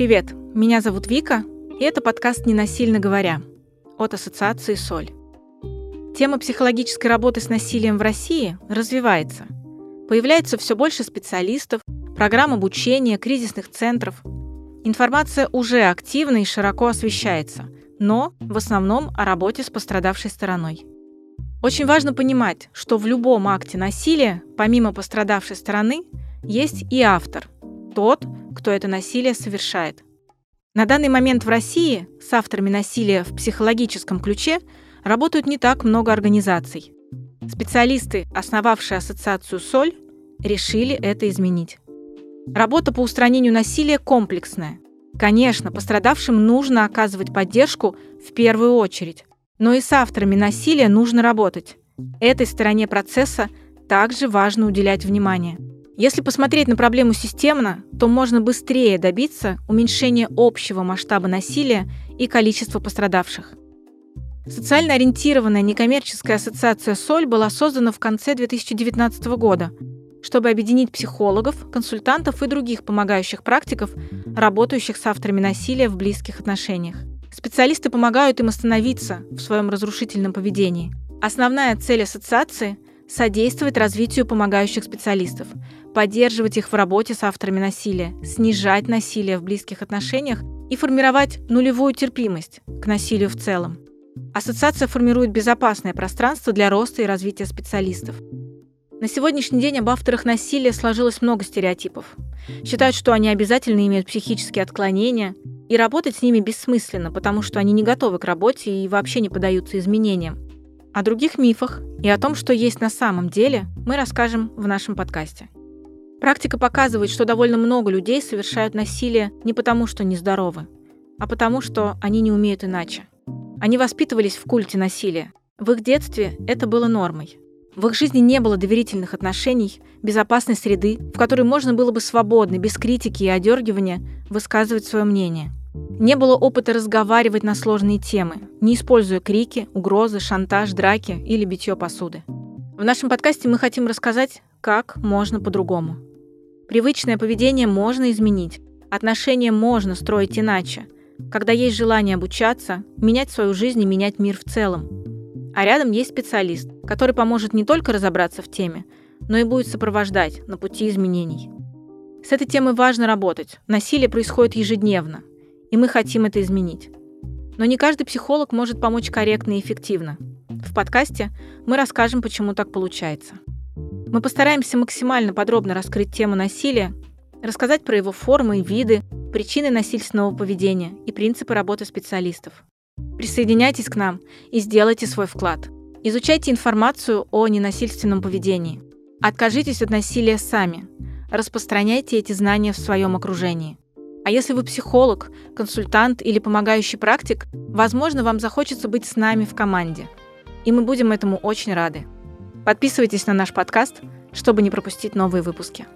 Привет, меня зовут Вика, и это подкаст «Ненасильно говоря» от Ассоциации «Соль». Тема психологической работы с насилием в России развивается. Появляется все больше специалистов, программ обучения, кризисных центров. Информация уже активно и широко освещается, но в основном о работе с пострадавшей стороной. Очень важно понимать, что в любом акте насилия, помимо пострадавшей стороны, есть и автор, тот, кто это насилие совершает. На данный момент в России с авторами насилия в психологическом ключе работают не так много организаций. Специалисты, основавшие ассоциацию «Соль», решили это изменить. Работа по устранению насилия комплексная. Конечно, пострадавшим нужно оказывать поддержку в первую очередь, но и с авторами насилия нужно работать. Этой стороне процесса также важно уделять внимание. Если посмотреть на проблему системно, то можно быстрее добиться уменьшения общего масштаба насилия и количества пострадавших. Социально ориентированная некоммерческая ассоциация «Соль» была создана в конце 2019 года, чтобы объединить психологов, консультантов и других помогающих практиков, работающих с авторами насилия в близких отношениях. Специалисты помогают им остановиться в своем разрушительном поведении. Основная цель ассоциации – содействовать развитию помогающих специалистов, поддерживать их в работе с авторами насилия, снижать насилие в близких отношениях и формировать нулевую терпимость к насилию в целом. Ассоциация формирует безопасное пространство для роста и развития специалистов. На сегодняшний день об авторах насилия сложилось много стереотипов. Считают, что они обязательно имеют психические отклонения, и работать с ними бессмысленно, потому что они не готовы к работе и вообще не поддаются изменениям. О других мифах и о том, что есть на самом деле, мы расскажем в нашем подкасте. Практика показывает, что довольно много людей совершают насилие не потому, что нездоровы, а потому, что они не умеют иначе. Они воспитывались в культе насилия. В их детстве это было нормой. В их жизни не было доверительных отношений, безопасной среды, в которой можно было бы свободно, без критики и одергивания, высказывать свое мнение. Не было опыта разговаривать на сложные темы, не используя крики, угрозы, шантаж, драки или битье посуды. В нашем подкасте мы хотим рассказать, как можно по-другому. Привычное поведение можно изменить, отношения можно строить иначе, когда есть желание обучаться, менять свою жизнь и менять мир в целом. А рядом есть специалист, который поможет не только разобраться в теме, но и будет сопровождать на пути изменений. С этой темой важно работать. Насилие происходит ежедневно, и мы хотим это изменить. Но не каждый психолог может помочь корректно и эффективно. В подкасте мы расскажем, почему так получается. Мы постараемся максимально подробно раскрыть тему насилия, рассказать про его формы и виды, причины насильственного поведения и принципы работы специалистов. Присоединяйтесь к нам и сделайте свой вклад. Изучайте информацию о ненасильственном поведении. Откажитесь от насилия сами. Распространяйте эти знания в своем окружении. А если вы психолог, консультант или помогающий практик, возможно, вам захочется быть с нами в команде. И мы будем этому очень рады. Подписывайтесь на наш подкаст, чтобы не пропустить новые выпуски.